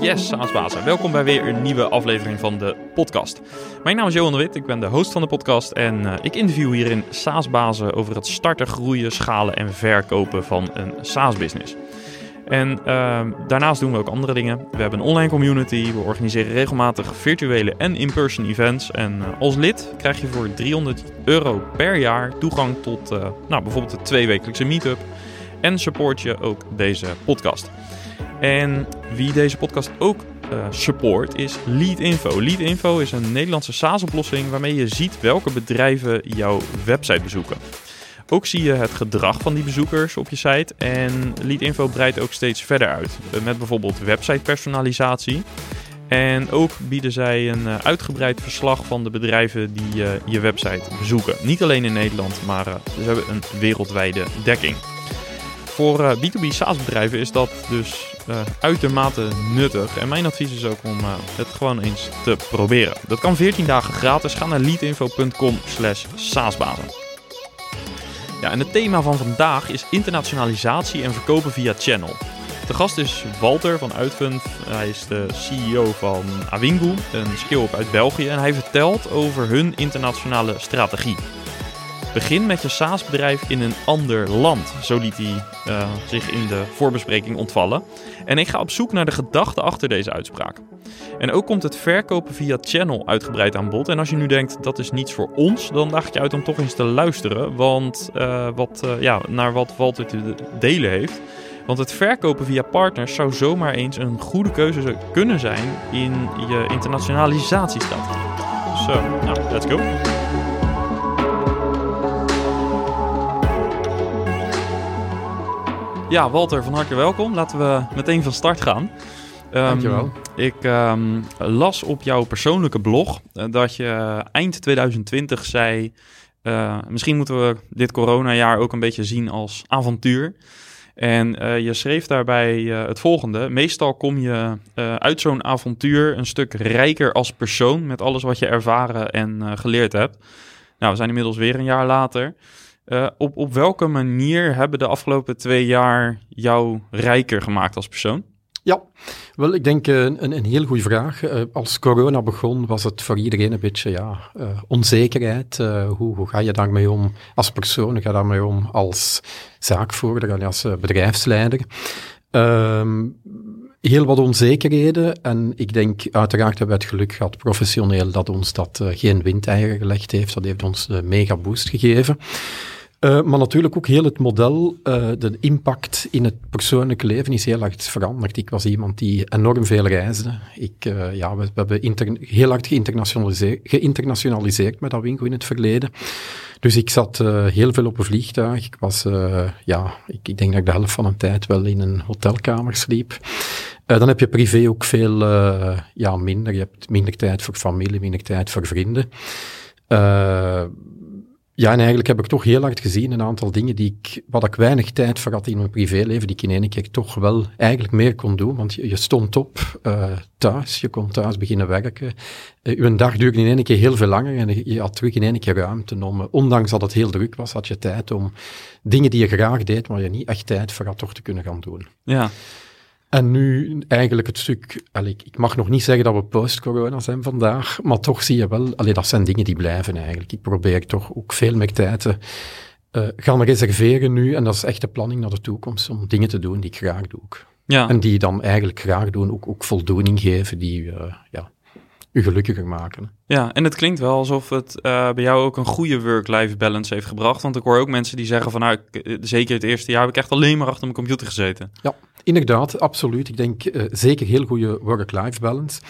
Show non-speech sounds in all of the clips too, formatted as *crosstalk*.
Yes, SaaSbazen. Welkom bij weer een nieuwe aflevering van de podcast. Mijn naam is Johan de Wit, ik ben de host van de podcast en uh, ik interview hierin SaaSbazen over het starten, groeien, schalen en verkopen van een SaaS-business. En uh, daarnaast doen we ook andere dingen. We hebben een online community, we organiseren regelmatig virtuele en in-person events. En uh, als lid krijg je voor 300 euro per jaar toegang tot uh, nou, bijvoorbeeld de tweewekelijkse meetup. En support je ook deze podcast. En wie deze podcast ook uh, support is Leadinfo. Leadinfo is een Nederlandse SaaS-oplossing waarmee je ziet welke bedrijven jouw website bezoeken. Ook zie je het gedrag van die bezoekers op je site en Leadinfo breidt ook steeds verder uit. Met bijvoorbeeld website personalisatie. En ook bieden zij een uitgebreid verslag van de bedrijven die je website bezoeken. Niet alleen in Nederland, maar ze hebben een wereldwijde dekking. Voor uh, B2B SaaS-bedrijven is dat dus uh, uitermate nuttig. En mijn advies is ook om uh, het gewoon eens te proberen. Dat kan 14 dagen gratis. Ga naar leadinfo.com slash saasbazen. Ja, en het thema van vandaag is internationalisatie en verkopen via channel. De gast is Walter van Uitfund. Hij is de CEO van Awingu, een skill-up uit België. En hij vertelt over hun internationale strategie. Begin met je SaaS-bedrijf in een ander land. Zo liet hij uh, zich in de voorbespreking ontvallen. En ik ga op zoek naar de gedachte achter deze uitspraak. En ook komt het verkopen via channel uitgebreid aan bod. En als je nu denkt dat is niets voor ons, dan daag ik je uit om toch eens te luisteren. Want uh, wat, uh, ja, naar wat Walter te delen heeft. Want het verkopen via partners zou zomaar eens een goede keuze kunnen zijn in je internationalisatiestrategie. Zo, nou, let's go. Ja, Walter, van harte welkom. Laten we meteen van start gaan. Um, Dankjewel. Ik um, las op jouw persoonlijke blog uh, dat je eind 2020 zei... Uh, misschien moeten we dit coronajaar ook een beetje zien als avontuur. En uh, je schreef daarbij het volgende. Meestal kom je uit zo'n avontuur een stuk rijker als persoon... met alles wat je ervaren en geleerd hebt. Nou, we zijn inmiddels weer een jaar later... Uh, op, op welke manier hebben de afgelopen twee jaar jou rijker gemaakt als persoon? Ja, wel, ik denk uh, een, een heel goede vraag. Uh, als corona begon, was het voor iedereen een beetje ja, onzekerheid. hoe, ga je daarmee om als persoon? Ga je daarmee om als zaakvoerder en als bedrijfsleider? Ehm, heel wat onzekerheden. En ik denk, uiteraard hebben we het geluk gehad, professioneel, dat ons dat geen windeieren gelegd heeft. Dat heeft ons de mega boost gegeven. Uh, maar natuurlijk ook heel het model, uh, de impact in het persoonlijke leven is heel hard veranderd. Ik was iemand die enorm veel reisde. Ik, uh, ja, we, hebben heel hard geïnternationaliseerd, met dat winkel in het verleden. Dus ik zat heel veel op een vliegtuig. Ik was, ja, ik, denk dat ik de helft van een tijd wel in een hotelkamer sliep. dan heb je privé ook veel ja, minder. Je hebt minder tijd voor familie, minder tijd voor vrienden. Ja, en eigenlijk heb ik toch heel hard gezien een aantal dingen die ik, wat ik weinig tijd voor had in mijn privéleven, die ik in één keer toch wel eigenlijk meer kon doen. Want je, stond op uh, thuis, je kon thuis beginnen werken. Uh, dag duurde in één keer heel veel langer en je had terug in één keer ruimte om, ondanks dat het heel druk was, had je tijd om dingen die je graag deed, maar je niet echt tijd voor had, toch te kunnen gaan doen. Ja. En nu eigenlijk het stuk, allee, ik mag nog niet zeggen dat we post-corona zijn vandaag, maar toch zie je wel, allee, dat zijn dingen die blijven eigenlijk. Ik probeer toch ook veel meer tijd te uh, gaan reserveren nu, en dat is echt de planning naar de toekomst, om dingen te doen die ik graag doe. Ja. En die dan eigenlijk graag doen, ook, ook voldoening geven, die, uh, ja, u gelukkiger maken. Ja, en het klinkt wel alsof het uh, bij jou ook een goede work-life balance heeft gebracht. Want ik hoor ook mensen die zeggen van nou, ik, zeker het eerste jaar heb ik echt alleen maar achter mijn computer gezeten. Ja, inderdaad, absoluut. Ik denk uh, zeker heel goede work-life balance.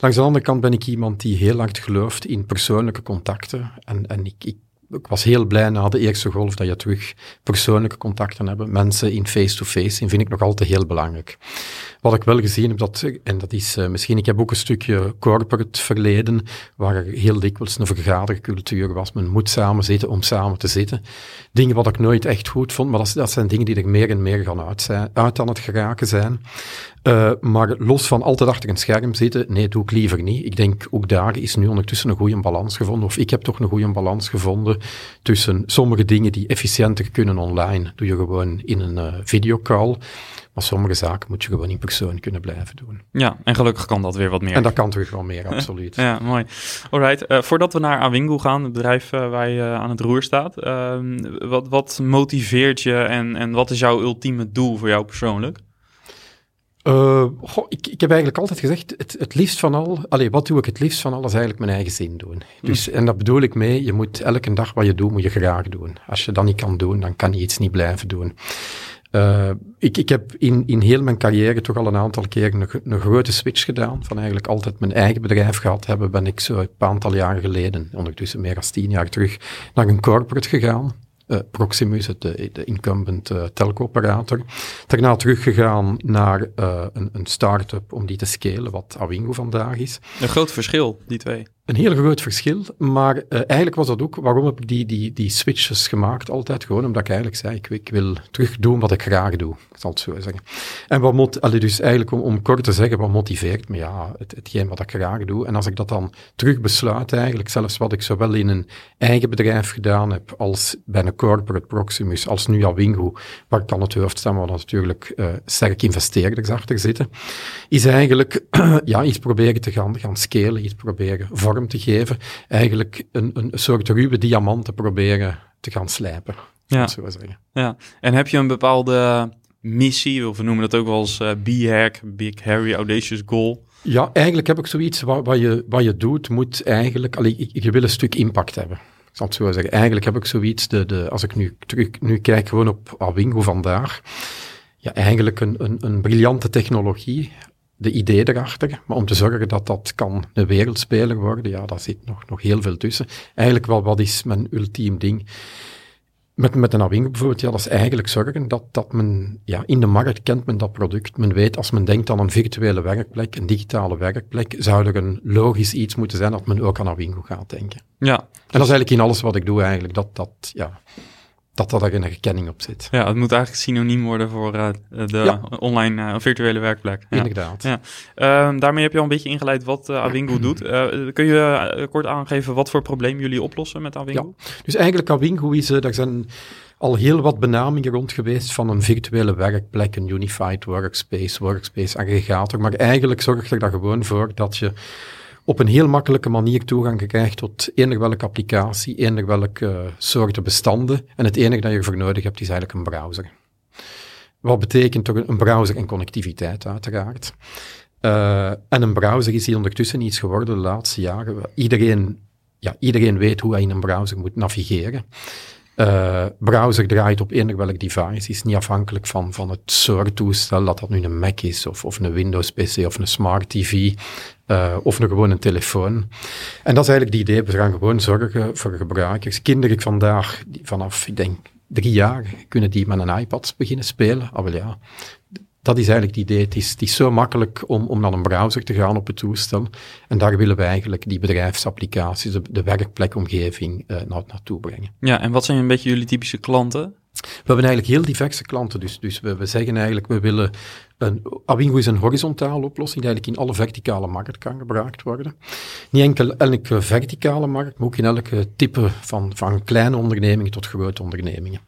Langs de andere kant ben ik iemand die heel hard gelooft in persoonlijke contacten. En, en ik, ik ik was heel blij na de eerste golf dat je terug persoonlijke contacten hebt. Mensen in face-to-face, -face, vind ik nog altijd heel belangrijk. Wat ik wel gezien heb, dat, en dat is uh, misschien, ik heb ook een stukje corporate verleden, waar er heel dikwijls een vergadercultuur was. Men moet samen zitten om samen te zitten. Dingen wat ik nooit echt goed vond, maar dat, dat zijn dingen die er meer en meer gaan uit, zijn, uit aan het geraken zijn. Uh, maar los van altijd achter een scherm zitten, nee, doe ik liever niet. Ik denk ook daar is nu ondertussen een goede balans gevonden, of ik heb toch een goede balans gevonden tussen sommige dingen die efficiënter kunnen online, doe je gewoon in een uh, videocall. Maar sommige zaken moet je gewoon in persoon kunnen blijven doen. Ja, en gelukkig kan dat weer wat meer. En dat kan terug wel meer, absoluut. *laughs* ja, mooi. Alright, uh, voordat we naar Awingo gaan, het bedrijf uh, waar je aan het roer staat, uh, wat, wat motiveert je en, en wat is jouw ultieme doel voor jou persoonlijk? Uh, goh, ik, ik heb eigenlijk altijd gezegd, het, het liefst van al, allee, wat doe ik het liefst van al, is eigenlijk mijn eigen zin doen. Dus, En dat bedoel ik mee, je moet elke dag wat je doet, moet je graag doen. Als je dat niet kan doen, dan kan je iets niet blijven doen. Uh, ik, ik heb in, in heel mijn carrière toch al een aantal keer een, een grote switch gedaan. Van eigenlijk altijd mijn eigen bedrijf gehad hebben, ben ik zo een aantal jaren geleden, ondertussen meer dan tien jaar terug, naar een corporate gegaan. Uh, Proximus, de, de incumbent uh, telco-operator. Daarna teruggegaan naar een, een start-up om die te scalen, wat Awingo vandaag is. Een groot verschil, die twee. Een heel groot verschil, maar uh, eigenlijk was dat ook, waarom heb ik die, die, die switches gemaakt altijd? Gewoon omdat ik eigenlijk zei, ik, ik wil terug doen wat ik graag doe, ik zal het zo zeggen. En wat moet, allee, dus eigenlijk om, kort te zeggen, wat motiveert me? Ja, het, hetgeen wat ik graag doe. En als ik dat dan terug besluit eigenlijk, zelfs wat ik zowel in een eigen bedrijf gedaan heb, als bij een corporate Proximus, als nu Awingo, waar ik dan het hoofd staan, waar natuurlijk uh, sterk investeerders achter zitten, is eigenlijk, *clears throat* ja, iets proberen te gaan, gaan scalen, iets proberen vorm te geven, eigenlijk een, een soort ruwe diamant te proberen te gaan slijpen. Ja. Zo zeggen. ja. En heb je een bepaalde missie, of we noemen dat ook wel eens uh, B-hack, Big Harry Audacious Goal? Ja, eigenlijk heb ik zoiets, wat, wat, je, wat je doet, moet eigenlijk, allee, je wil een stuk impact hebben. Ik zal het zo zeggen. Eigenlijk heb ik zoiets, de, de, als ik nu, terug, nu kijk gewoon op Awingo vandaag, ja, eigenlijk een, een, een briljante technologie, de idee erachter. Maar om te zorgen dat dat kan een wereldspeler worden, ja, daar zit nog, nog heel veel tussen. Eigenlijk wel, wat is mijn ultiem ding? Met, met een Awingo bijvoorbeeld, ja, dat is eigenlijk zorgen dat, dat men, ja, in de markt kent men dat product. Men weet, als men denkt aan een virtuele werkplek, een digitale werkplek, zou er een logisch iets moeten zijn dat men ook aan Awingo gaat denken. Ja. En dat is eigenlijk in alles wat ik doe eigenlijk, dat, dat, ja, dat dat er een herkenning op zit. Ja, het moet eigenlijk synoniem worden voor uh, de ja. online uh, virtuele werkplek. Ja. Inderdaad. Ja. Uh, daarmee heb je al een beetje ingeleid wat Awingo doet. kun je kort aangeven wat voor probleem jullie oplossen met Awingo? Ja. Dus eigenlijk Awingo is, daar zijn al heel wat benamingen rond geweest van een virtuele werkplek, een unified workspace, workspace aggregator. Maar eigenlijk zorgt er daar gewoon voor dat je op een heel makkelijke manier toegang krijgt tot eender welke applicatie, eender welke uh, soorten bestanden. En het enige dat je ervoor nodig hebt, is eigenlijk een browser. Wat betekent toch een browser en connectiviteit, uiteraard. Uh, en een browser is hier ondertussen iets geworden de laatste jaren. Iedereen, ja, iedereen weet hoe hij in een browser moet navigeren. Uh, browser draait op eender welk device, is niet afhankelijk van, van het soort toestel, dat dat nu een Mac is, of, of een Windows PC, of een Smart TV, uh, of een gewoon een telefoon. En dat is eigenlijk het idee, we gaan gewoon zorgen voor gebruikers. Kinderen vandaag, vanaf, ik denk, drie jaar, kunnen die met een iPad beginnen spelen. Ah, ja, dat is eigenlijk het idee. Het is, het is zo makkelijk om, om naar een browser te gaan op het toestel. En daar willen we eigenlijk die bedrijfsapplicaties, de, de werkplekomgeving, uh, naar, naartoe brengen. Ja, en wat zijn een beetje jullie typische klanten? We hebben eigenlijk heel diverse klanten. Dus, dus we, we zeggen eigenlijk, we willen een, Awingo is een horizontale oplossing die eigenlijk in alle verticale markt kan gebruikt worden. Niet enkel elke verticale markt, maar ook in elke type van, van kleine ondernemingen tot grote ondernemingen.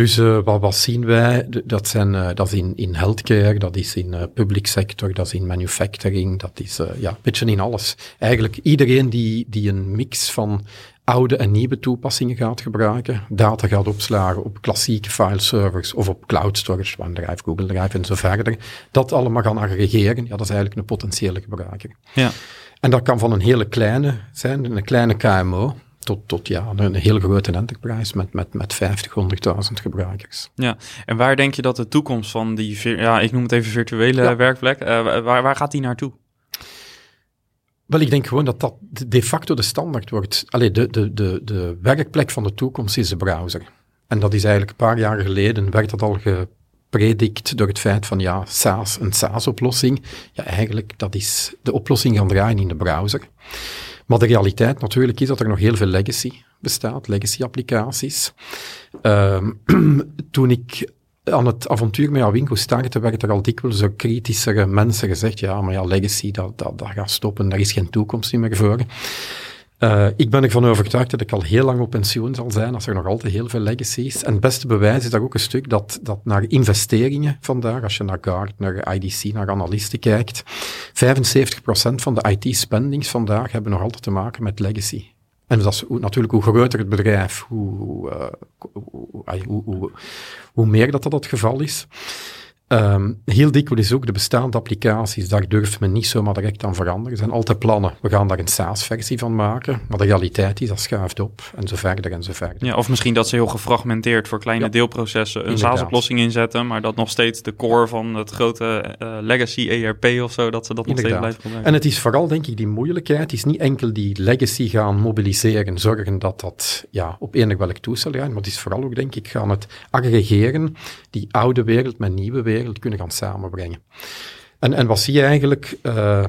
Dus uh, wat, wat, zien wij? Dat, zijn, uh, dat is in, in healthcare, dat is in uh, public sector, dat is in manufacturing, dat is ja, een beetje in alles. Eigenlijk iedereen die, die een mix van oude en nieuwe toepassingen gaat gebruiken, data gaat opslagen op klassieke fileservers of op cloud storage, OneDrive, Google Drive en zo verder, dat allemaal gaan aggregeren, ja, dat is eigenlijk een potentiële gebruiker. Ja. En dat kan van een hele kleine zijn, een kleine KMO, tot, tot ja, een heel grote enterprise met, met, met 50, 100.000 gebruikers. Ja, en waar denk je dat de toekomst van die, ja, ik noem het even virtuele ja. werkplek, uh, waar, waar gaat die naartoe? Wel, ik denk gewoon dat dat de facto de standaard wordt. Allee, de, de, de, de werkplek van de toekomst is de browser. En dat is eigenlijk een paar jaar geleden, werd dat al gepredikt door het feit van, ja, SaaS, een SaaS-oplossing. Ja, eigenlijk, dat is de oplossing gaan draaien in de browser. Maar de realiteit natuurlijk is dat er nog heel veel legacy bestaat, legacy-applicaties. Um, *clears throat* toen ik aan het avontuur met Awingo startte, werd er al dikwijls door kritische mensen gezegd, ja, maar ja, legacy, dat, dat, dat gaat stoppen, daar is geen toekomst meer voor. Uh, ik ben ervan overtuigd dat ik al heel lang op pensioen zal zijn, als er nog altijd heel veel legacy is. En het beste bewijs is daar ook een stuk dat, dat naar investeringen vandaag, als je naar Gartner, IDC, naar analisten kijkt, 75% van de IT-spendings vandaag hebben nog altijd te maken met legacy. En dat is natuurlijk hoe groter het bedrijf, hoe, uh, hoe, hoe, hoe, hoe meer dat dat het geval is. Um, heel dikwijls ook de bestaande applicaties, daar durft men niet zomaar direct aan veranderen. Er zijn altijd plannen, we gaan daar een SaaS-versie van maken, maar de realiteit is, dat schuift op, en zo verder en zo verder. Ja, of misschien dat ze heel gefragmenteerd voor kleine deelprocessen een SaaS-oplossing inzetten, maar dat nog steeds de core van het grote uh, legacy ERP of zo, dat ze dat nog steeds blijven gebruiken. En het is vooral, denk ik, die moeilijkheid, het is niet enkel die legacy gaan mobiliseren, zorgen dat dat ja, op enig welk toestel gaat, maar het is vooral ook, denk ik, gaan het aggregeren, die oude wereld met nieuwe wereld, kunnen gaan samenbrengen. En, en wat zie je eigenlijk? Uh,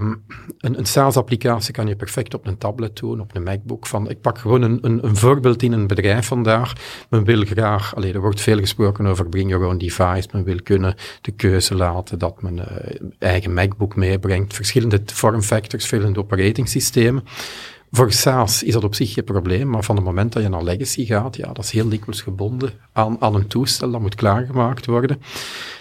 een, een SaaS-applicatie kan je perfect op een tablet doen, op een MacBook. Van, ik pak gewoon een, een, een voorbeeld in een bedrijf vandaag. Men wil graag, alleen er wordt veel gesproken over bring your own device. Men wil kunnen de keuze laten dat men uh, eigen MacBook meebrengt. Verschillende vormfactors, verschillende operating systemen. Voor SaaS is dat op zich geen probleem, maar van het moment dat je naar legacy gaat, ja, dat is heel dikwijls gebonden aan, aan een toestel, dat moet klaargemaakt worden.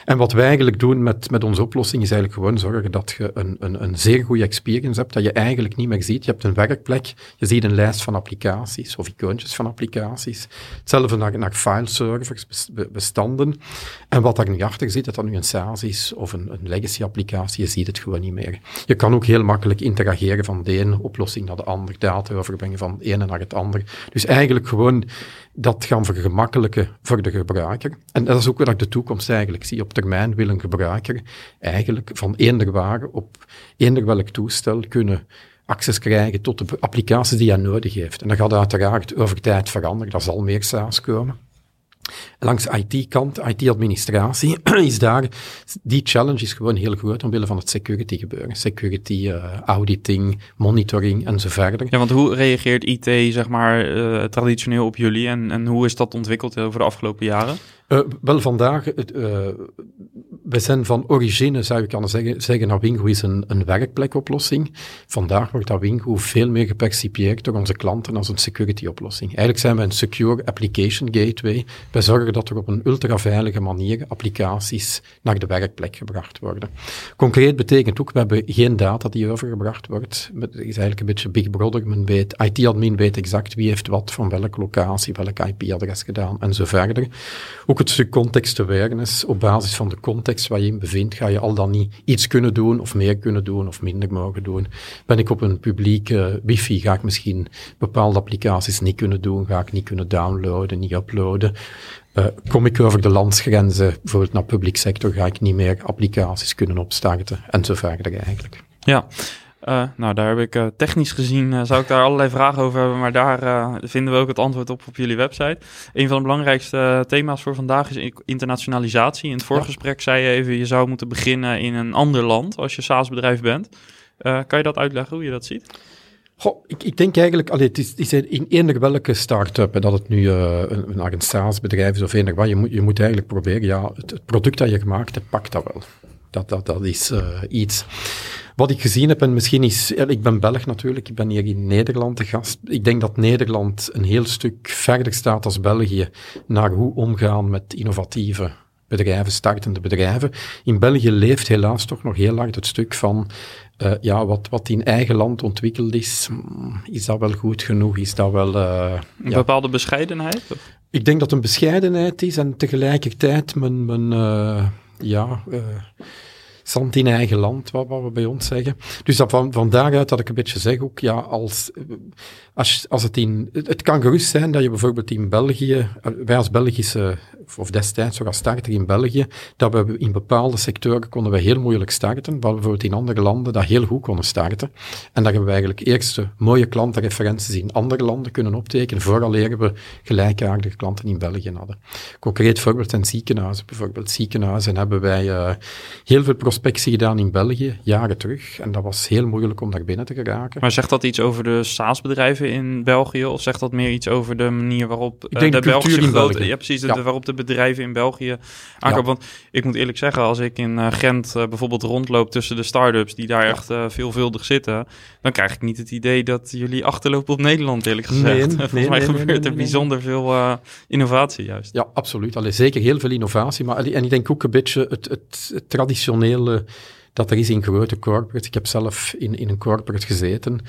En wat wij eigenlijk doen met, met onze oplossing is eigenlijk gewoon zorgen dat je een, een, een zeer goede experience hebt, dat je eigenlijk niet meer ziet. Je hebt een werkplek, je ziet een lijst van applicaties of icoontjes van applicaties. Hetzelfde naar, naar fileservers, bestanden. En wat daar nu achter zit, dat dat nu een SaaS is of een, een legacy applicatie, je ziet het gewoon niet meer. Je kan ook heel makkelijk interageren van de ene oplossing naar de andere, data overbrengen van de ene naar het andere. Dus eigenlijk gewoon dat gaan vergemakkelijken voor de gebruiker. En dat is ook wat ik de toekomst eigenlijk zie. Op termijn wil een gebruiker eigenlijk van eender waar op eender welk toestel kunnen access krijgen tot de applicaties die hij nodig heeft. En dat gaat uiteraard over tijd veranderen. Dat zal meer SaaS komen. Langs IT-kant, IT-administratie, *clears throat* is daar, die challenge is gewoon heel groot omwille van het security gebeuren. Security, uh, auditing, monitoring en zo verder. Ja, want hoe reageert IT, zeg maar, uh, traditioneel op jullie en, en hoe is dat ontwikkeld over de afgelopen jaren? Uh, wel, vandaag, we zijn van origine, zou ik kunnen zeggen, zeggen dat Wingo is een, werkplekoplossing. Vandaag wordt dat Wingo veel meer gepercipieerd door onze klanten als een security-oplossing. Eigenlijk zijn we een secure application gateway. Wij zorgen dat er op een ultraveilige manier applicaties naar de werkplek gebracht worden. Concreet betekent ook, we hebben geen data die overgebracht wordt. Het is eigenlijk een beetje Big Brother. Men weet, IT-admin weet exact wie heeft wat van welke locatie, welk IP-adres gedaan en zo verder. Ook het stuk context awareness. Op basis van de context waar je in bevindt, ga je al dan niet iets kunnen doen, of meer kunnen doen, of minder mogen doen. Ben ik op een publieke wifi, ga ik misschien bepaalde applicaties niet kunnen doen, ga ik niet kunnen downloaden, niet uploaden. Uh, kom ik over de landsgrenzen, bijvoorbeeld naar publiek sector, ga ik niet meer applicaties kunnen opstarten, en zo verder eigenlijk. Ja, uh, nou, daar heb ik uh, technisch gezien, uh, zou ik daar allerlei vragen over hebben, maar daar vinden we ook het antwoord op op jullie website. Een van de belangrijkste thema's voor vandaag is internationalisatie. In het voorgesprek zei je even, je zou moeten beginnen in een ander land als je SaaS-bedrijf bent. kan je dat uitleggen, hoe je dat ziet? Goh, ik, ik, denk eigenlijk, allee, het, is, is in eender welke start-up, dat het nu uh, een, een SaaS-bedrijf is of eender wat, je moet, je moet eigenlijk proberen, ja, het, het product dat je gemaakt hebt, pakt dat wel. Dat, dat, dat is uh, iets. Wat ik gezien heb, en misschien is, ik ben Belg natuurlijk, ik ben hier in Nederland de gast. Ik denk dat Nederland een heel stuk verder staat als België naar hoe omgaan met innovatieve bedrijven, startende bedrijven. In België leeft helaas toch nog heel hard het stuk van, uh, ja, wat, wat in eigen land ontwikkeld is, mm, is dat wel goed genoeg? Is dat wel... Uh, een bepaalde bescheidenheid? Of? Ik denk dat een bescheidenheid is en tegelijkertijd men uh, ja zand in eigen land, wat, we bij ons zeggen. Dus dat van, van daaruit dat ik een beetje zeg ook, ja, als, als, als het in, het kan gerust zijn dat je bijvoorbeeld in België, wij als Belgische, of destijds ook als starter in België, dat we in bepaalde sectoren konden we heel moeilijk starten, waar we bijvoorbeeld in andere landen dat heel goed konden starten. En dat hebben we eigenlijk eerst mooie klantenreferenties in andere landen kunnen optekenen, vooraleer we gelijkaardige klanten in België hadden. Concreet voorbeeld zijn ziekenhuizen. Bijvoorbeeld ziekenhuizen hebben wij uh, heel veel prospectie gedaan in België, jaren terug. En dat was heel moeilijk om daar binnen te geraken. Maar zegt dat iets over de SaaS-bedrijven in België? Of zegt dat meer iets over de manier waarop denk de, de Belgische grote... België. Ja, precies. De, Ja. de- waarop de bedrijven in België aankopen. Want ik moet eerlijk zeggen, als ik in eh, Gent eh, bijvoorbeeld rondloop tussen de start-ups die daar echt eh, veelvuldig zitten, dan krijg ik niet het idee dat jullie achterlopen op Nederland, eerlijk gezegd. Nee, *laughs* Volgens nee, mij nee, gebeurt er bijzonder veel eh, innovatie juist. Ja, absoluut. Allee, zeker heel veel innovatie. Maar, allee, en ik denk ook een beetje het, het, het traditionele dat er is in grote corporates. Ik heb zelf in, in een corporate gezeten.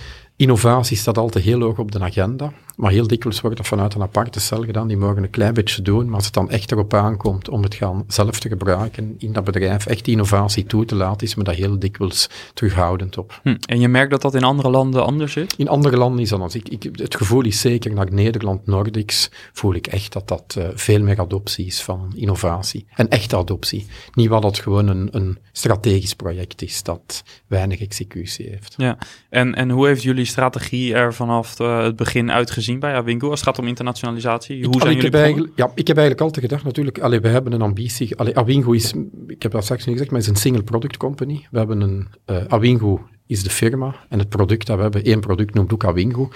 Innovatie staat altijd heel hoog op de agenda. Maar heel dikwijls wordt dat vanuit een aparte cel gedaan. Die mogen een klein beetje doen. Maar als het dan echt erop aankomt om het gaan zelf te gebruiken in dat bedrijf, echt innovatie toe te laten, is me dat heel dikwijls terughoudend op. Hm. En je merkt dat dat in andere landen anders zit? In andere landen is dat anders. Ik, ik, het gevoel is zeker naar Nederland, Nordics, voel ik echt dat dat eh, veel meer adoptie is van innovatie. En echte adoptie. Niet wat dat gewoon een, een strategisch project is dat weinig executie heeft. Ja, en, en hoe heeft jullie strategie er vanaf eh, het begin uitgezien bij Awingo als het gaat om internationalisatie? Hoe Ik- zijn ik jullie heb ja, ik heb eigenlijk altijd gedacht, natuurlijk, allee, we hebben een ambitie. Allee, Awingo is, ik heb dat straks niet gezegd, maar is een single product company. We hebben een, Awingo is de firma en het product dat we hebben, één product noemt ook Awingo.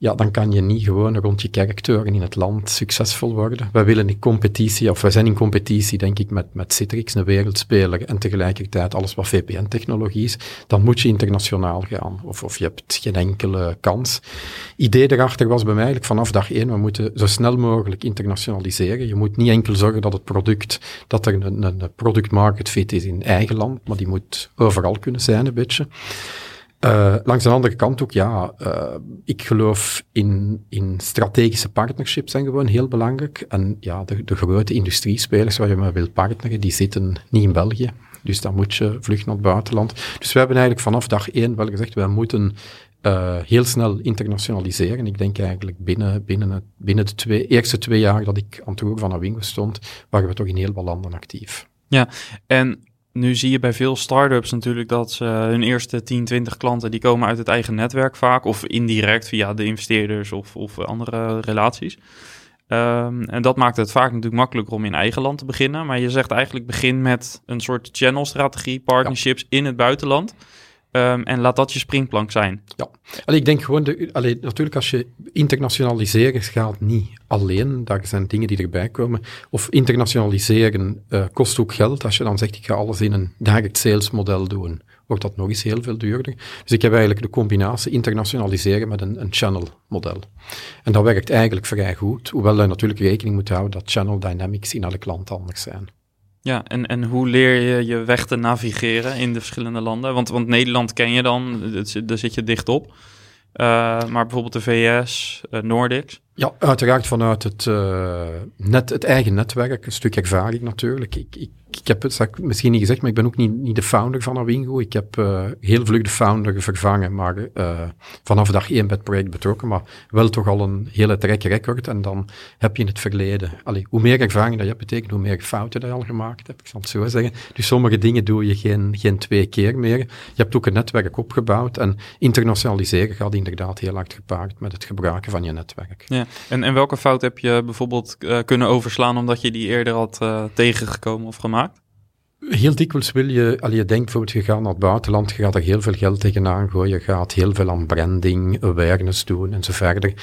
Ja, dan kan je niet gewoon rond je kerktoren in het land succesvol worden. Wij willen in competitie, of wij zijn in competitie, denk ik, met, met Citrix, een wereldspeler, en tegelijkertijd alles wat VPN-technologie is. Dan moet je internationaal gaan, of, of je hebt geen enkele kans. Idee erachter was bij mij eigenlijk vanaf dag één, we moeten zo snel mogelijk internationaliseren. Je moet niet enkel zorgen dat het product, dat er een, een product market fit is in eigen land, maar die moet overal kunnen zijn een beetje. Uh, langs de andere kant ook, ja, uh, ik geloof in, in strategische partnerships zijn gewoon heel belangrijk. En ja, de, de grote industriespelers waar je mee wil partneren, die zitten niet in België. Dus dan moet je vluchten naar het buitenland. Dus we hebben eigenlijk vanaf dag één wel gezegd, wij moeten uh, heel snel internationaliseren. Ik denk eigenlijk binnen, binnen, het, binnen de twee, eerste twee jaar dat ik aan het roer van Awingo stond, waren we toch in heel wat landen actief. Ja, en nu zie je bij veel start-ups natuurlijk dat ze hun eerste 10, 20 klanten, die komen uit het eigen netwerk vaak, of indirect via de investeerders of, of andere relaties. Um, en dat maakt het vaak natuurlijk makkelijker om in eigen land te beginnen. Maar je zegt eigenlijk begin met een soort channel-strategie, partnerships in het buitenland. Um, en laat dat je springplank zijn. Ja, allee, ik denk gewoon, de, natuurlijk als je internationaliseren gaat niet alleen, daar zijn dingen die erbij komen. Of internationaliseren uh, kost ook geld. Als je dan zegt, ik ga alles in een direct sales model doen, wordt dat nog eens heel veel duurder. Dus ik heb eigenlijk de combinatie internationaliseren met een, een channel model. En dat werkt eigenlijk vrij goed, hoewel je natuurlijk rekening moet houden dat channel dynamics in elk land anders zijn. Ja, en, en hoe leer je je weg te navigeren in de verschillende landen? Want, want Nederland ken je dan, daar zit je dicht op. Uh, maar bijvoorbeeld de VS, uh, Nordics? Ja, uiteraard vanuit het, uh, net, het eigen netwerk, een stuk ervaring natuurlijk. Ik, ik, ik heb het ik misschien niet gezegd, maar ik ben ook niet, niet de founder van Awingo. Ik heb uh, heel vlug de founder vervangen, maar uh, vanaf dag één bij het project betrokken, maar wel toch al een hele track record. En dan heb je in het verleden, hoe meer ervaring dat je hebt, betekent hoe meer fouten dat je al gemaakt hebt, ik zal het zo zeggen. Dus sommige dingen doe je geen, geen twee keer meer. Je hebt ook een netwerk opgebouwd en internationaliseren gaat inderdaad heel hard gepaard met het gebruiken van je netwerk. Ja. En, en welke fout heb je bijvoorbeeld uh, kunnen overslaan omdat je die eerder had tegengekomen of gemaakt? Heel dikwijls wil je, al je denkt bijvoorbeeld, je gaat naar het buitenland, je gaat er heel veel geld tegenaan gooien, je gaat heel veel aan branding, awareness doen en zo verder.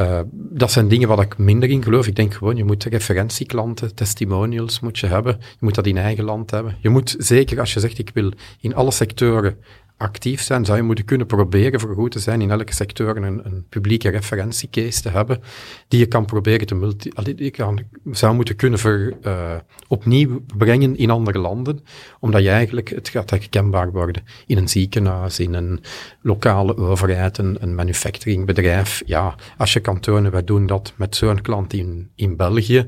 Uh, dat zijn dingen waar ik minder in geloof. Ik denk gewoon, je moet referentieklanten, testimonials moet je hebben. Je moet dat in eigen land hebben. Je moet zeker, als je zegt, ik wil in alle sectoren actief zijn, zou je moeten kunnen proberen voor goed te zijn in elke sector een, een publieke referentiecase te hebben, die je kan proberen te multi, die je kan, zou moeten kunnen uh, opnieuw brengen in andere landen, omdat je eigenlijk, het gaat herkenbaar worden in een ziekenhuis, in een lokale overheid, een, een manufacturingbedrijf. Ja, als je kan tonen, wij doen dat met zo'n klant in, in België,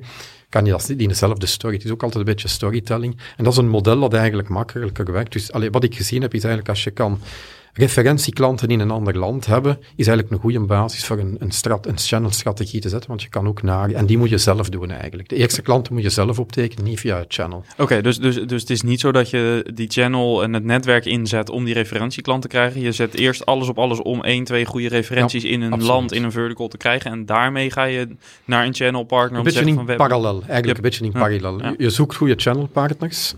kan je dat in dezelfde story. Het is ook altijd een beetje storytelling. En dat is een model dat eigenlijk makkelijker werkt. Dus wat ik gezien heb, is eigenlijk als je kan referentieklanten in een ander land hebben, is eigenlijk een goede basis voor een, een, strat, een channel-strategie te zetten, want je kan ook naar, en die moet je zelf doen eigenlijk. De eerste klanten moet je zelf optekenen, niet via het channel. Oké, okay, dus, dus, dus het is niet zo dat je die channel en het netwerk inzet om die referentieklant te krijgen. Je zet eerst alles op alles om één, twee goede referenties ja, in een absoluut. land, in een vertical te krijgen en daarmee ga je naar een channel partner. Een beetje in van, parallel, eigenlijk een beetje in parallel. Ja. Je zoekt goede channelpartners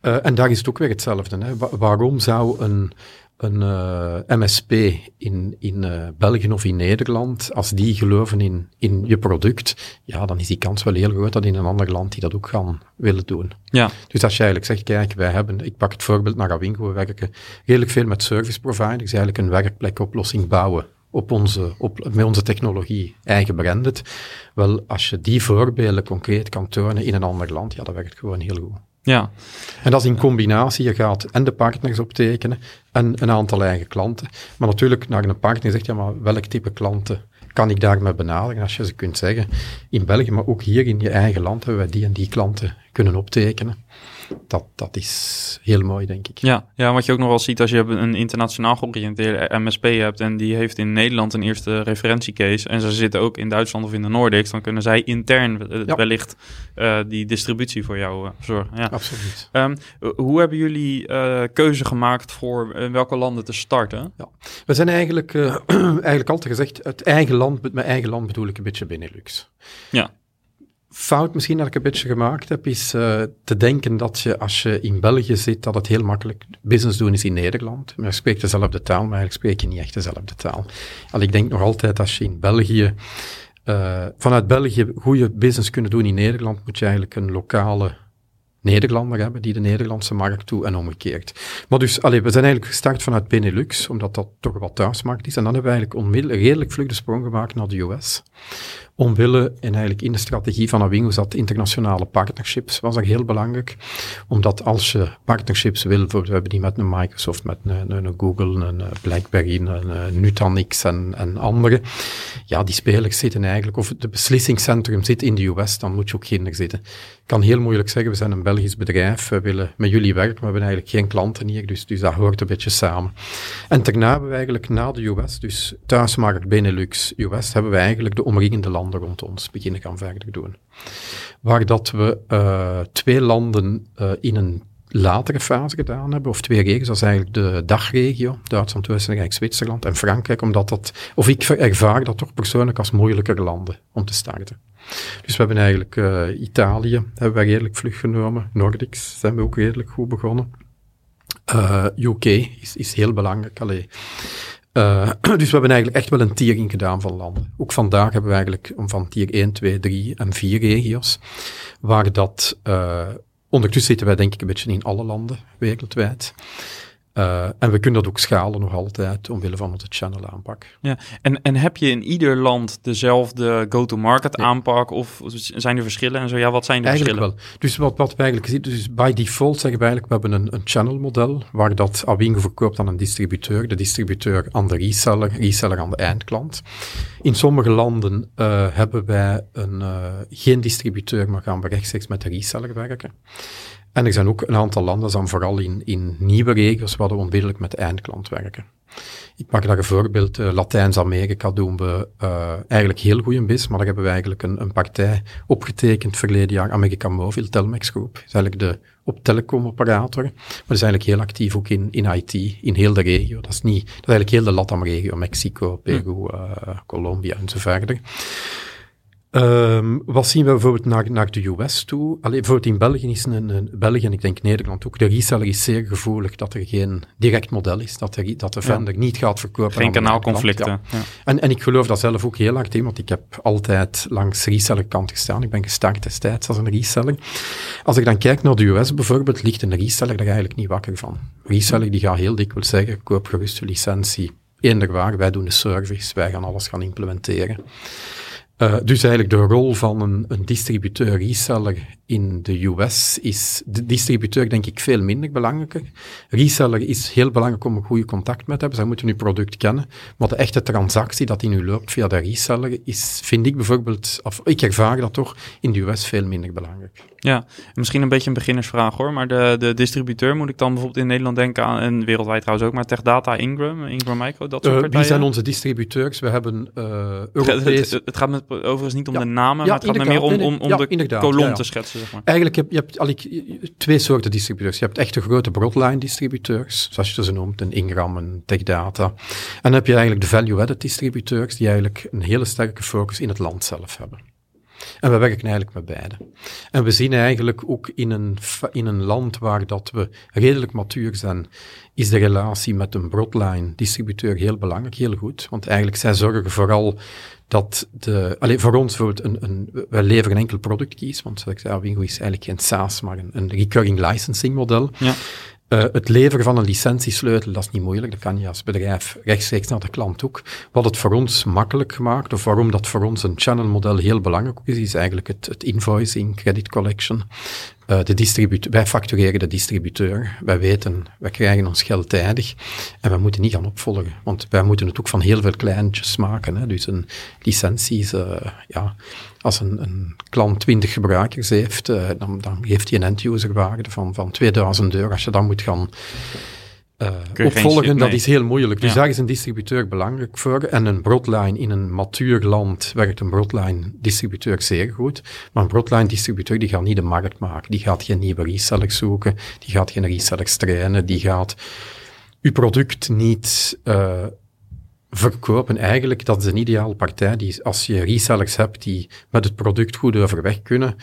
en daar is het ook weer hetzelfde. Hè. waarom zou een, een uh, eh, MSP in, in uh, België of in Nederland, als die geloven in, in je product, ja, dan is die kans wel heel groot dat in een ander land die dat ook gaan willen doen. Ja. Dus als je eigenlijk zegt, kijk, wij hebben, ik pak het voorbeeld naar Awingo, we werken redelijk veel met service providers, eigenlijk een werkplekoplossing bouwen op onze, op, met onze technologie eigen branded. Wel, als je die voorbeelden concreet kan tonen in een ander land, ja, dat werkt gewoon heel goed. Ja. En dat is in combinatie, je gaat en de partners optekenen en een aantal eigen klanten. Maar natuurlijk naar een partner zegt, ja, maar welk type klanten kan ik daarmee benaderen? Als je ze kunt zeggen, in België, maar ook hier in je eigen land hebben wij die en die klanten kunnen optekenen dat, dat is heel mooi, denk ik. Ja, ja, wat je ook nog wel ziet als je een internationaal georiënteerde MSP hebt en die heeft in Nederland een eerste referentiecase en ze zitten ook in Duitsland of in de Nordics, dan kunnen zij intern wellicht uh, die distributie voor jou uh, zorgen. Ja. Absoluut. Um, hoe hebben jullie uh, keuze gemaakt voor welke landen te starten? Ja. We zijn eigenlijk, *clears throat* eigenlijk altijd gezegd, het eigen land, met mijn eigen land bedoel ik een beetje Benelux. Ja fout misschien dat ik een beetje gemaakt heb, is uh, te denken dat je als je in België zit, dat het heel makkelijk business doen is in Nederland. Je spreekt dezelfde taal, maar eigenlijk spreek je niet echt dezelfde taal. En ik denk nog altijd als je in België, uh, vanuit België goede business kunnen doen in Nederland, moet je eigenlijk een lokale Nederlander hebben die de Nederlandse markt toe en omgekeerd. Maar dus, allee, we zijn eigenlijk gestart vanuit Benelux, omdat dat toch wat thuismarkt is. En dan hebben we eigenlijk onmiddellijk redelijk vlug de sprong gemaakt naar de US omwille, en eigenlijk in de strategie van Awingo zat internationale partnerships, was dat heel belangrijk. Omdat als je partnerships wil, we hebben die met een Microsoft, met een, Google, een BlackBerry, een, Nutanix en, en andere, ja, die spelers zitten eigenlijk, of het beslissingscentrum zit in de US, dan moet je ook geen zitten. Ik kan heel moeilijk zeggen, we zijn een Belgisch bedrijf, we willen met jullie werken, maar we hebben eigenlijk geen klanten hier, dus, dus dat hoort een beetje samen. En daarna hebben we eigenlijk na de US, dus thuismarkt Benelux, US, hebben we eigenlijk de omringende landen rond ons beginnen gaan verder doen. Waar dat we uh, twee landen uh, in een latere fase gedaan hebben, of twee regio's, dat is eigenlijk de dagregio, Duitsland, Oostenrijk, Zwitserland en Frankrijk, omdat dat, of ik ervaar dat toch persoonlijk als moeilijker landen om te starten. Dus we hebben eigenlijk uh, Italië, hebben we redelijk vlug genomen, Nordics zijn we ook redelijk goed begonnen. UK is, is heel belangrijk. Allee, uh, *clears throat* dus we hebben eigenlijk echt wel een tiering gedaan van landen. Ook vandaag hebben we eigenlijk van tier 1, 2, 3 en 4 regio's, waar dat, uh, ondertussen zitten wij denk ik een beetje in alle landen wereldwijd. Uh, en we kunnen dat ook schalen nog altijd omwille van onze channel aanpak. Ja, en, en heb je in ieder land dezelfde go-to-market aanpak of zijn er verschillen en zo? Ja, wat zijn de eigenlijk verschillen? Wel. Dus wat, wat we eigenlijk zien, dus by default zeggen we eigenlijk, we hebben een, een channel model waar dat Awingo verkoopt aan een distributeur, de distributeur aan de reseller, reseller aan de eindklant. In sommige landen uh, hebben wij een, uh, geen distributeur, maar gaan we rechtstreeks met de reseller werken. En er zijn ook een aantal landen, dan vooral in, in nieuwe regio's, waar we onmiddellijk met de eindklant werken. Ik pak daar een voorbeeld, uh, Latijns-Amerika doen we uh, eigenlijk heel goed in bis, maar daar hebben we eigenlijk een, een partij opgetekend verleden jaar, America Mobile, Telmex Group. Dat is eigenlijk de op telecom-operator, maar dat is eigenlijk heel actief ook in, in IT, in heel de regio. Dat is niet, dat is eigenlijk heel de Latam-regio, Mexico, Peru, uh, Colombia en zo verder. Um, wat zien we bijvoorbeeld naar, naar de US toe? Allee, bijvoorbeeld in België is een, een, België en ik denk Nederland ook, de reseller is zeer gevoelig dat er geen direct model is, dat, er, dat de vendor niet gaat verkopen. Geen kanaalconflicten. Ja. Ja. En, en ik geloof dat zelf ook heel hard in, want ik heb altijd langs resellerkant gestaan. Ik ben gestart destijds als een reseller. Als ik dan kijk naar de US bijvoorbeeld, ligt een reseller daar eigenlijk niet wakker van. Reseller die gaat heel dikwijls zeggen, koop gerust licentie. Eender waar, wij doen de service, wij gaan alles gaan implementeren. Uh, dus eigenlijk de rol van een, een distributeur, reseller in de US is de distributeur denk ik veel minder belangrijker. Reseller is heel belangrijk om een goede contact met te hebben. Zij moeten uw product kennen. Maar de echte transactie dat in u loopt via de reseller is, vind ik bijvoorbeeld, of ik ervaar dat toch, in de US veel minder belangrijk. Ja, misschien een beetje een beginnersvraag hoor, maar de, de distributeur moet ik dan bijvoorbeeld in Nederland denken aan, en wereldwijd trouwens ook, maar TechData, Ingram, Ingram Micro, dat soort uh, Wie zijn onze distributeurs? We hebben uh, Europees... Het, het, gaat met, overigens niet om ja. de namen, ja, maar het gaat meer om, om, om ja, de kolom te schetsen, zeg maar. Eigenlijk heb je hebt al twee soorten distributeurs. Je hebt echt de grote broadline distributeurs, zoals je ze noemt, een Ingram, een TechData. En dan heb je eigenlijk de value-added distributeurs, die eigenlijk een hele sterke focus in het land zelf hebben. En we werken eigenlijk met beide. En we zien eigenlijk ook in een, in een land waar dat we redelijk matuur zijn, is de relatie met een broadline distributeur heel belangrijk, heel goed. Want eigenlijk zij zorgen vooral dat de, alleen voor ons bijvoorbeeld, een, een, wij leveren een enkel product kies, want zoals ik zei, Wingo is eigenlijk geen SaaS, maar een, een recurring licensing model. Ja. Uh, het leveren van een licentiesleutel, dat is niet moeilijk. Dat kan je als bedrijf rechtstreeks naar de klant ook. Wat het voor ons makkelijk gemaakt, of waarom dat voor ons een channelmodel heel belangrijk is, is eigenlijk het, het invoicing, credit collection. Uh, de distributeur, wij factureren de distributeur. Wij weten, wij krijgen ons geld tijdig. En wij moeten niet gaan opvolgen. Want wij moeten het ook van heel veel kleintjes maken. Hè. Dus een licentie uh, ja, als een, een, klant 20 gebruikers heeft, uh, dan, dan geeft hij een end-user waarde van, van 2000 euro. Als je dan moet gaan uh, opvolgen, dat is heel moeilijk. Dus daar is een distributeur belangrijk voor. En een broadline in een matuur land werkt een broadline distributeur zeer goed. Maar een broadline distributeur die gaat niet de markt maken. Die gaat geen nieuwe resellers zoeken. Die gaat geen resellers trainen. Die gaat uw product niet uh, verkopen. Eigenlijk, dat is een ideale partij. Die, als je resellers hebt die met het product goed overweg kunnen,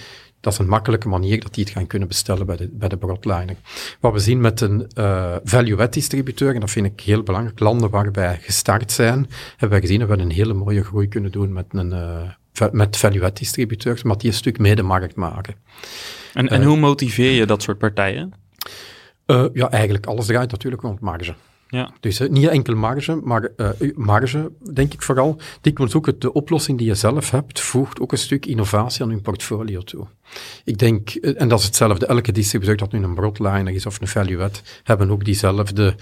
dat is een makkelijke manier dat die het gaan kunnen bestellen bij de, bij de broadliner. Wat we zien met een uh, value-add distributeur, en dat vind ik heel belangrijk, landen waar wij gestart zijn, hebben wij gezien dat we een hele mooie groei kunnen doen met een uh, met value-add distributeurs, maar die een stuk mee de markt maken. En, en uh, hoe motiveer je dat soort partijen? ja, eigenlijk alles draait natuurlijk rond marge. Ja. Dus uh, niet enkel marge, maar uh, marge, denk ik vooral. Dikwijls ook het, de oplossing die je zelf hebt, voegt ook een stuk innovatie aan je portfolio toe. Ik denk, uh, en dat is hetzelfde, elke distributeur, dat nu een broadliner is of een value-add, hebben ook diezelfde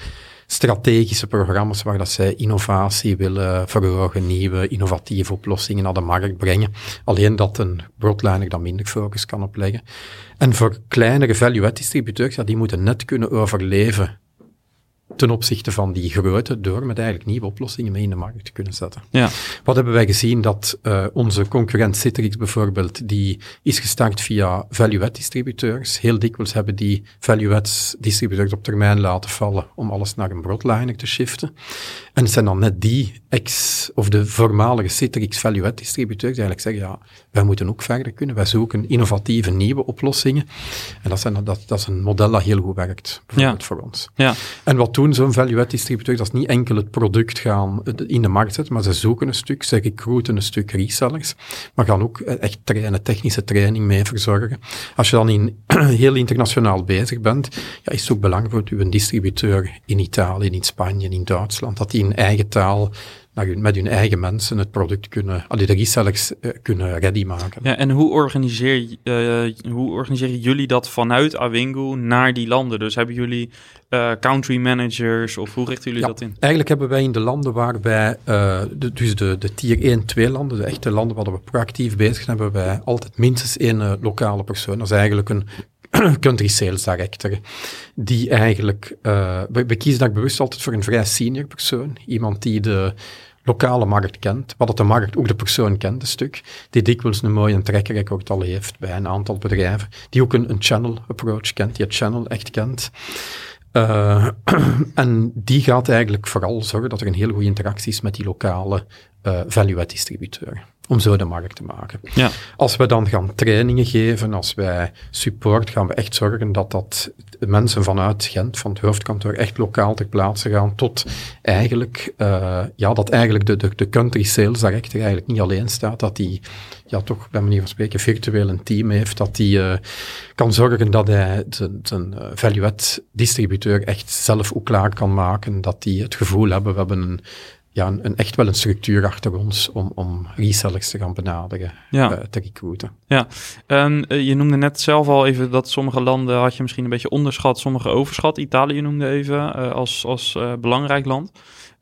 strategische programma's waar dat zij innovatie willen verhogen, nieuwe innovatieve oplossingen naar de markt brengen. Alleen dat een broadliner dan minder focus kan opleggen. En voor kleinere value-add distributeurs, ja, die moeten net kunnen overleven ten opzichte van die grote, door met eigenlijk nieuwe oplossingen mee in de markt te kunnen zetten. Ja. Wat hebben wij gezien? Dat uh, onze concurrent Citrix bijvoorbeeld, die is gestart via value-add distributeurs. Heel dikwijls hebben die value-add distributeurs op termijn laten vallen om alles naar een broadliner te shiften. En het zijn dan net die ex, of de voormalige Citrix value-add distributeurs die eigenlijk zeggen, ja, wij moeten ook verder kunnen. Wij zoeken innovatieve nieuwe oplossingen. En dat, zijn, dat, dat is een model dat heel goed werkt, bijvoorbeeld ja. voor ons. Ja. En wat doen zo'n value-add distributeur? Dat is niet enkel het product gaan in de markt zetten, maar ze zoeken een stuk, ze recruiten een stuk resellers, maar gaan ook echt trainen, technische training mee verzorgen. Als je dan in, *clears throat* heel internationaal bezig bent, ja, is het ook belangrijk voor uw distributeur in Italië, in Spanje, in Duitsland, dat die in eigen taal met hun eigen mensen het product kunnen, allee, de resellers uh, kunnen ready maken. Ja, en hoe, organiseer, uh, hoe organiseren jullie dat vanuit Awingo naar die landen? Dus hebben jullie uh, country managers of hoe richten jullie dat in? Eigenlijk hebben wij in de landen waar wij, de, dus de, de tier 1, 2 landen, de echte landen waar we proactief bezig zijn, hebben wij altijd minstens één lokale persoon. Dat is eigenlijk een *clears throat* country sales director, die eigenlijk, uh, we, we, kiezen daar bewust altijd voor een vrij senior persoon, iemand die de lokale markt kent, wat het de markt ook de persoon kent, een stuk, die dikwijls een mooie track record al heeft bij een aantal bedrijven, die ook een, een channel approach kent, die het channel echt kent. Uh, *clears throat* en die gaat eigenlijk vooral zorgen dat er een heel goede interactie is met die lokale uh, value-add distributeur om zo de markt te maken. Ja. Als we dan gaan trainingen geven, als wij support, gaan we echt zorgen dat dat mensen vanuit Gent, van het hoofdkantoor, echt lokaal ter plaatse gaan, tot eigenlijk, uh, ja, dat eigenlijk de, de, de country sales director eigenlijk niet alleen staat, dat die, ja, toch bij manier van spreken, virtueel een team heeft, dat die uh, kan zorgen dat hij zijn uh, value-add distributeur echt zelf ook klaar kan maken, dat die het gevoel hebben, we hebben een ja, een, echt wel een structuur achter ons om, om resellers te gaan benaderen, ja. Uh, te recruiten. Ja, en uh, je noemde net zelf al even dat sommige landen had je misschien een beetje onderschat, sommige overschat. Italië noemde even uh, als, als belangrijk land.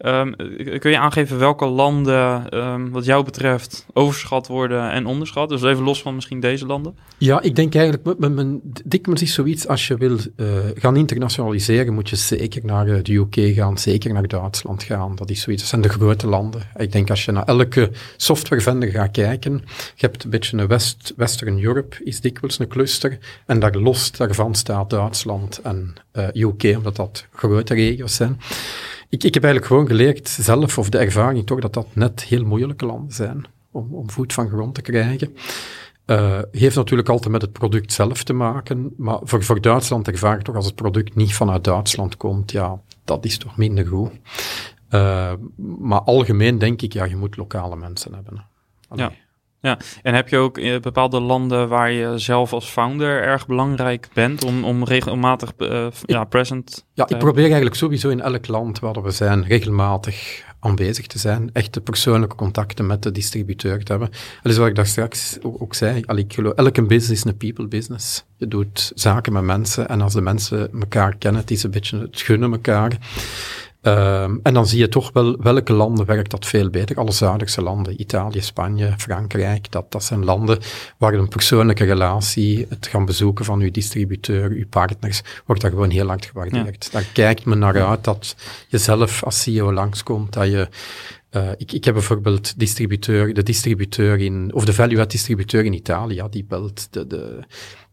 Um, kun je aangeven welke landen, um, wat jou betreft, overschat worden en onderschat? Dus even los van misschien deze landen. Ja, ik denk eigenlijk, dikwijls is zoiets, als je wil uh, gaan internationaliseren, moet je zeker naar de UK gaan, zeker naar Duitsland gaan. Dat is zoiets, dat zijn de grote landen. Ik denk als je naar elke softwarevender gaat kijken, je hebt een beetje een West, Western Europe, is dikwijls een cluster, en daar los daarvan staat Duitsland en uh, UK, omdat dat grote regio's zijn. Ik, ik heb eigenlijk gewoon geleerd zelf, of de ervaring toch, dat dat net heel moeilijke landen zijn. om, om voet van grond te krijgen. Uh, heeft natuurlijk altijd met het product zelf te maken, maar voor, voor Duitsland ervaar ik toch als het product niet vanuit Duitsland komt, ja, dat is toch minder goed. Uh, maar algemeen denk ik, ja, je moet lokale mensen hebben. Ja. Ja, en heb je ook eh, bepaalde landen waar je zelf als founder erg belangrijk bent om, om regelmatig uh, ja, present Ja, ik probeer eigenlijk sowieso in elk land waar we zijn regelmatig aanwezig te zijn, echte persoonlijke contacten met de distributeur te hebben. Dat is wat ik daar straks ook, zei. ik geloof, elke business is een people business. Je doet zaken met mensen en als de mensen elkaar kennen, het is een beetje het gunnen elkaar. Um, en dan zie je toch wel welke landen werkt dat veel beter. Alle zuidelijkse landen, Italië, Spanje, Frankrijk, dat, dat zijn landen waar een persoonlijke relatie, het gaan bezoeken van uw distributeur, uw partners, wordt daar gewoon heel lang gewaardeerd. Ja. Daar kijkt men naar uit dat je zelf als CEO langskomt, dat je uh, ik, ik heb bijvoorbeeld distributeur, de distributeur in, of de value-add distributeur in Italië, die belt de, de,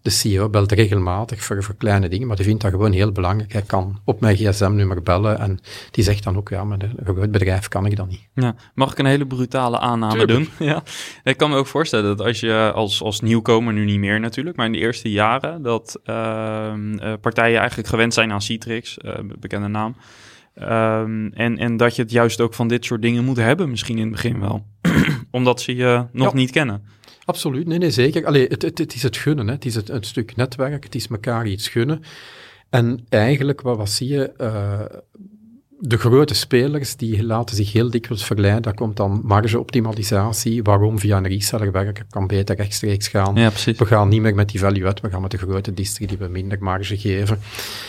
de CEO belt regelmatig voor, voor kleine dingen, maar die vindt dat gewoon heel belangrijk. Hij kan op mijn gsm-nummer bellen en die zegt dan ook, ja, met een groot bedrijf kan ik dat niet. Ja, mag ik een hele brutale aanname doen? *laughs* Ja. Ik kan me ook voorstellen dat als je als, als nieuwkomer, nu niet meer natuurlijk, maar in de eerste jaren, dat uh, partijen eigenlijk gewend zijn aan Citrix, uh, bekende naam, um, en, en dat je het juist ook van dit soort dingen moet hebben, misschien in het begin wel. *clears throat* Omdat ze je nog niet kennen. Absoluut, nee, nee, zeker. Allee, het, het, het is het gunnen, hè. het is het, een stuk netwerk, het is elkaar iets gunnen. En eigenlijk, wat, wat zie je, uh, de grote spelers die laten zich heel dikwijls verleiden. Daar komt dan margeoptimalisatie. Waarom via een reseller werken? Kan beter rechtstreeks gaan. Ja, we gaan niet meer met die value uit, we gaan met de grote distri die we minder marge geven.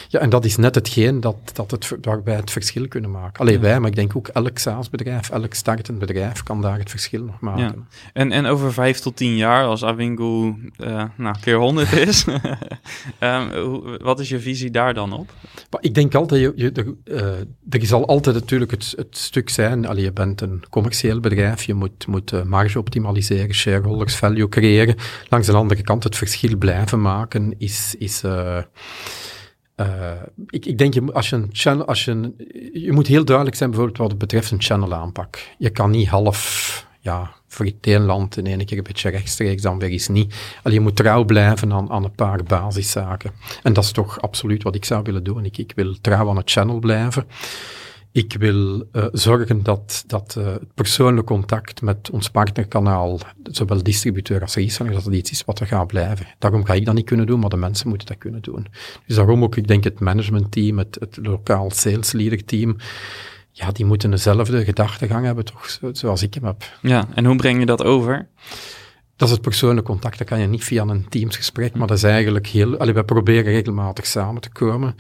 Ja, en dat is net hetgeen dat, dat het, waarbij het verschil kunnen maken. Alleen wij, maar ik denk ook elk SaaS-bedrijf, elk startend bedrijf kan daar het verschil nog maken. Ja. En, en over vijf tot tien jaar, als Awingo uh, nou, keer honderd is, *laughs* um, wat is je visie daar dan op? Maar ik denk altijd, je, je, uh, er zal altijd natuurlijk het, het stuk zijn, allee, je bent een commercieel bedrijf, je moet, moet uh, marge optimaliseren, shareholders value creëren. Langs de andere kant het verschil blijven maken is... is uh, uh, ik, ik denk, je, als je een channel, als je, een, je moet heel duidelijk zijn bijvoorbeeld wat het betreft een channel aanpak. Je kan niet half, ja, voor het een land in ene keer een beetje rechtstreeks, dan weer eens niet. Allee, je moet trouw blijven aan, aan een paar basiszaken. En dat is toch absoluut wat ik zou willen doen. Ik, ik wil trouw aan het channel blijven. Ik wil uh, zorgen dat, dat uh, het persoonlijk contact met ons partnerkanaal, zowel distributeur als reseller, dat dat iets is wat er gaat blijven. Daarom ga ik dat niet kunnen doen, maar de mensen moeten dat kunnen doen. Dus daarom ook, ik denk, het managementteam, het, het lokaal sales leader team, ja, die moeten dezelfde gedachtegang hebben, toch, zoals ik hem heb. Ja, en hoe breng je dat over? Dat is het persoonlijk contact, dat kan je niet via een teamsgesprek, maar dat is eigenlijk heel... Allee, we proberen regelmatig samen te komen.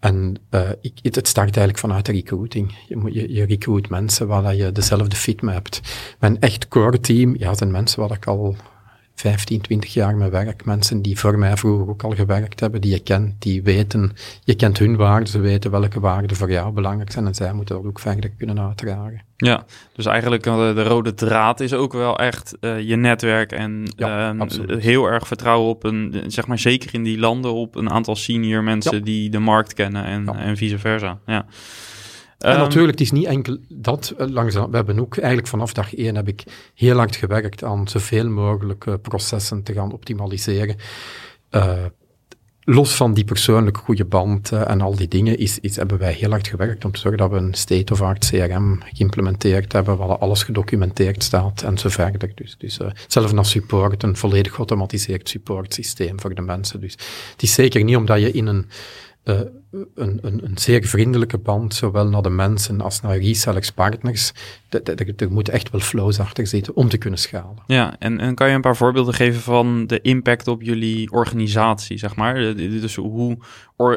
En uh, ik, het start eigenlijk vanuit de recruiting. Je, moet, je, je recruit mensen waar je dezelfde fit mee hebt. Mijn echt core team, ja, zijn mensen waar ik al 15, 20 jaar mee werk. Mensen die voor mij vroeger ook al gewerkt hebben, die je kent, die weten, je kent hun waarden, ze weten welke waarden voor jou belangrijk zijn en zij moeten dat ook verder kunnen uitdragen. Ja, dus eigenlijk uh, de rode draad is ook wel echt uh, je netwerk en ja, uh, heel erg vertrouwen op een, zeg maar zeker in die landen, op een aantal senior mensen ja. die de markt kennen en, ja. en vice versa. Ja. En um, natuurlijk, het is niet enkel dat eh, langzaam. We hebben ook eigenlijk vanaf dag één heb ik heel hard gewerkt aan zoveel mogelijk processen te gaan optimaliseren. Uh, los van die persoonlijke goede band uh, en al die dingen, is, is, hebben wij heel hard gewerkt om te zorgen dat we een state-of-art CRM geïmplementeerd hebben, waar alles gedocumenteerd staat en zo verder. Dus, dus uh, zelfs naar support, een volledig geautomatiseerd supportsysteem voor de mensen. Dus het is zeker niet omdat je in een uh, een, een, een, zeer vriendelijke band, zowel naar de mensen als naar resellers, partners. Er moeten echt wel flows achter zitten om te kunnen schalen. Ja, en, kan je een paar voorbeelden geven van de impact op jullie organisatie, zeg maar? Dus hoe,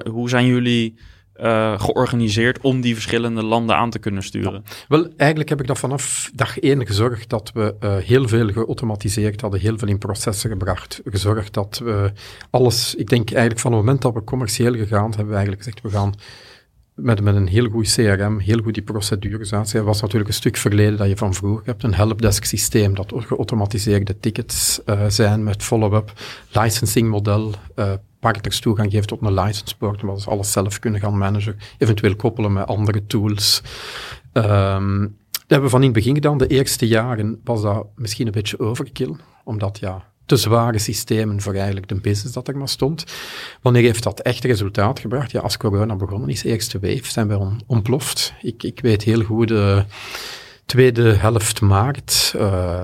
hoe zijn jullie uh, georganiseerd om die verschillende landen aan te kunnen sturen? Wel, eigenlijk heb ik dat vanaf dag één gezorgd dat we uh, heel veel geautomatiseerd hadden, heel veel in processen gebracht. Gezorgd dat we alles, ik denk eigenlijk van het moment dat we commercieel gegaan, hebben we eigenlijk gezegd, we gaan met, met een heel goed CRM, heel goed die procedures. Dat was natuurlijk een stuk verleden dat je van vroeger hebt. Een helpdesk systeem dat geautomatiseerde tickets uh, zijn met follow-up, licensing model, partners toegang geeft tot een license maar ze alles zelf kunnen gaan managen, eventueel koppelen met andere tools. Um, hebben we van in het begin gedaan. De eerste jaren was dat misschien een beetje overkill, omdat ja, te zware systemen voor eigenlijk de business dat er maar stond. Wanneer heeft dat echt resultaat gebracht? Ja, als corona begonnen is, eerste wave, zijn we ontploft. Ik, ik weet heel goed... Uh, tweede helft maart uh,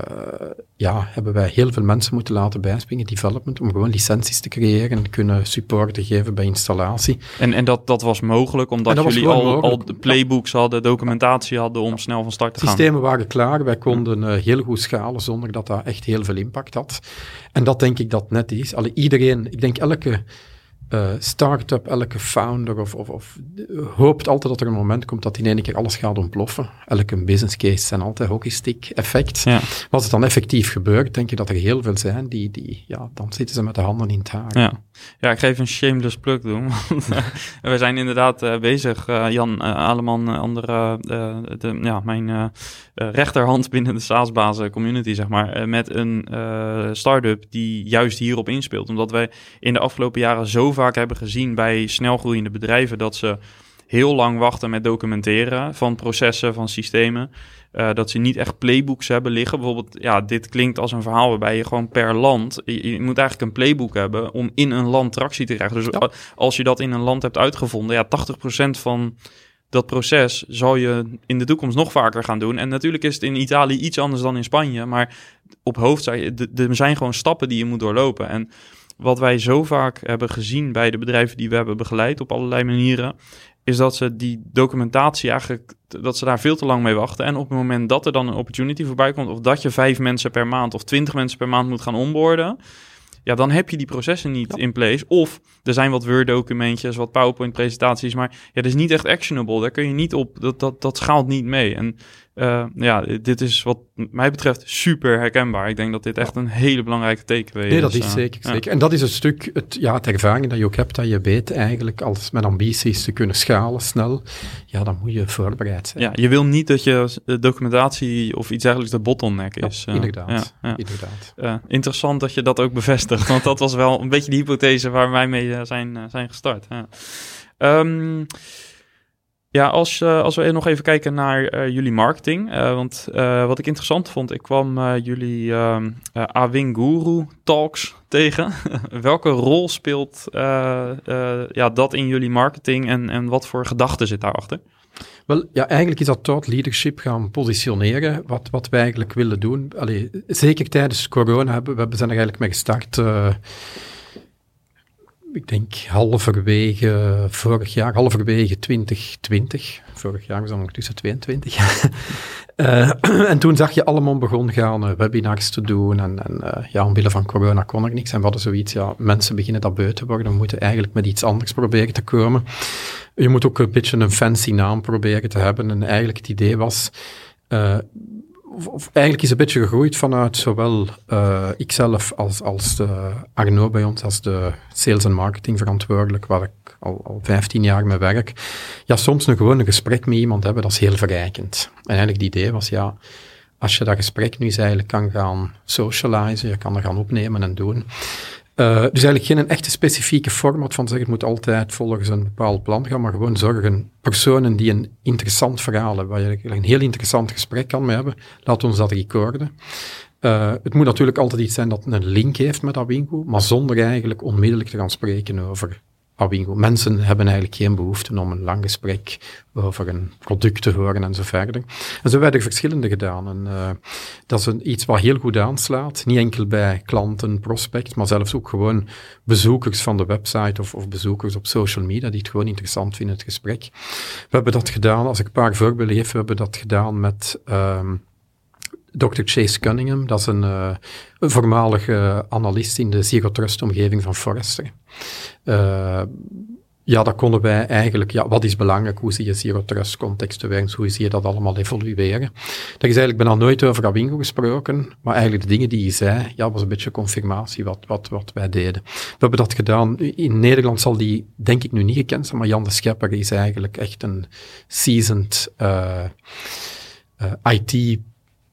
ja, hebben wij heel veel mensen moeten laten bijspringen, development, om gewoon licenties te creëren en kunnen support te geven bij installatie. En, en dat, dat was mogelijk omdat jullie al, al de playbooks hadden, documentatie hadden om snel van start te gaan? Systemen waren klaar, wij konden uh, heel goed schalen zonder dat dat echt heel veel impact had. En dat denk ik dat net is. Alle, iedereen, ik denk elke uh, start-up, elke founder of, of, of, hoopt altijd dat er een moment komt dat in één keer alles gaat ontploffen. Elke business case zijn altijd hockeystick effect. Ja. Als het dan effectief gebeurt, denk je dat er heel veel zijn die, die ja, dan zitten ze met de handen in het haar. Ja, ja ik ga even een shameless plug doen. we zijn inderdaad uh, bezig, uh, Jan Aleman, andere, de, ja, mijn rechterhand binnen de SaaS-bazen community, zeg maar, met een start-up die juist hierop inspeelt. Omdat wij in de afgelopen jaren zo vaak hebben gezien bij snelgroeiende bedrijven dat ze heel lang wachten met documenteren van processen, van systemen. Uh, dat ze niet echt playbooks hebben liggen. Bijvoorbeeld, ja, dit klinkt als een verhaal waarbij je gewoon per land. Je, moet eigenlijk een playbook hebben om in een land tractie te krijgen. Dus als je dat in een land hebt uitgevonden, ja, 80% van dat proces zal je in de toekomst nog vaker gaan doen. En natuurlijk is het in Italië iets anders dan in Spanje. Maar op hoofd, er zijn gewoon stappen die je moet doorlopen. En wat wij zo vaak hebben gezien bij de bedrijven die we hebben begeleid op allerlei manieren, is dat ze die documentatie eigenlijk, dat ze daar veel te lang mee wachten. En op het moment dat er dan een opportunity voorbij komt, of dat je vijf mensen per maand of twintig mensen per maand moet gaan onboorden, ja, dan heb je die processen niet in place. Of er zijn wat Word-documentjes, wat PowerPoint-presentaties, maar ja, dat is niet echt actionable. Daar kun je niet op, dat, dat, dat schaalt niet mee. En uh, ja, dit is wat mij betreft super herkenbaar. Ik denk dat dit echt een hele belangrijke teken is. Nee, dat is zeker, zeker. En dat is een stuk, het, ja, het ervaring dat je ook hebt, dat je weet eigenlijk, als met ambities te kunnen schalen snel, ja, dan moet je voorbereid zijn. Ja, je wil niet dat je documentatie of iets dergelijks de bottleneck is. Ja, inderdaad, ja, inderdaad. Uh, interessant dat je dat ook bevestigt, want dat was wel een beetje de hypothese waar wij mee zijn, zijn gestart. Ja. Um, ja, als, uh, als we nog even kijken naar uh, jullie marketing. Uh, want wat ik interessant vond, ik kwam jullie Awinguru Talks *laughs* tegen. Welke rol speelt ja, dat in jullie marketing en, en wat voor gedachten zit daarachter? Wel, ja, eigenlijk is dat thought leadership gaan positioneren, wat, wat wij eigenlijk willen doen. Allee, zeker tijdens corona hebben we zijn er eigenlijk mee gestart ik denk halverwege vorig jaar, halverwege 2020. Vorig jaar was dan ondertussen 22. uh, en toen zag je allemaal begon gaan uh, webinars te doen. En, en uh, ja, omwille van corona kon er niks. En we hadden zoiets, ja, mensen beginnen dat beu te worden. We moeten eigenlijk met iets anders proberen te komen. Je moet ook een beetje een fancy naam proberen te hebben. En eigenlijk het idee was of, eigenlijk is een beetje gegroeid vanuit zowel uh, ikzelf als, als de Arno bij ons, als de sales en marketing verantwoordelijk, waar ik al, al 15 jaar mee werk. Ja, soms een gewoon een gesprek met iemand hebben, dat is heel verrijkend. En eigenlijk het idee was, ja, als je dat gesprek nu eens eigenlijk kan gaan socializen, je kan er gaan opnemen en doen, dus eigenlijk geen echte specifieke format van zeggen, het moet altijd volgens een bepaald plan gaan, maar gewoon zorgen, personen die een interessant verhaal hebben, waar je een heel interessant gesprek kan mee hebben, laat ons dat recorden. Uh, het moet natuurlijk altijd iets zijn dat een link heeft met dat winkel, maar zonder eigenlijk onmiddellijk te gaan spreken over Awingo. Mensen hebben eigenlijk geen behoefte om een lang gesprek over een product te horen en zo verder. En zo werden verschillende gedaan. En uh, dat is iets wat heel goed aanslaat. Niet enkel bij klanten, prospects, maar zelfs ook gewoon bezoekers van de website of, of bezoekers op social media die het gewoon interessant vinden, het gesprek. We hebben dat gedaan, als ik een paar voorbeelden geef, we hebben dat gedaan met... Um, Dr. Chase Cunningham, dat is een, uh, een voormalige analist in de Zero Trust omgeving van Forrester. Uh, ja, dat konden wij eigenlijk, ja, wat is belangrijk, hoe zie je Zero Trust contexten werken, hoe zie je dat allemaal evolueren. Er is eigenlijk bijna nooit over Awingo gesproken, maar eigenlijk de dingen die je zei, ja, was een beetje confirmatie wat, wat, wat wij deden. We hebben dat gedaan, in Nederland zal die denk ik nu niet gekend zijn, maar Jan de Schepper is eigenlijk echt een seasoned IT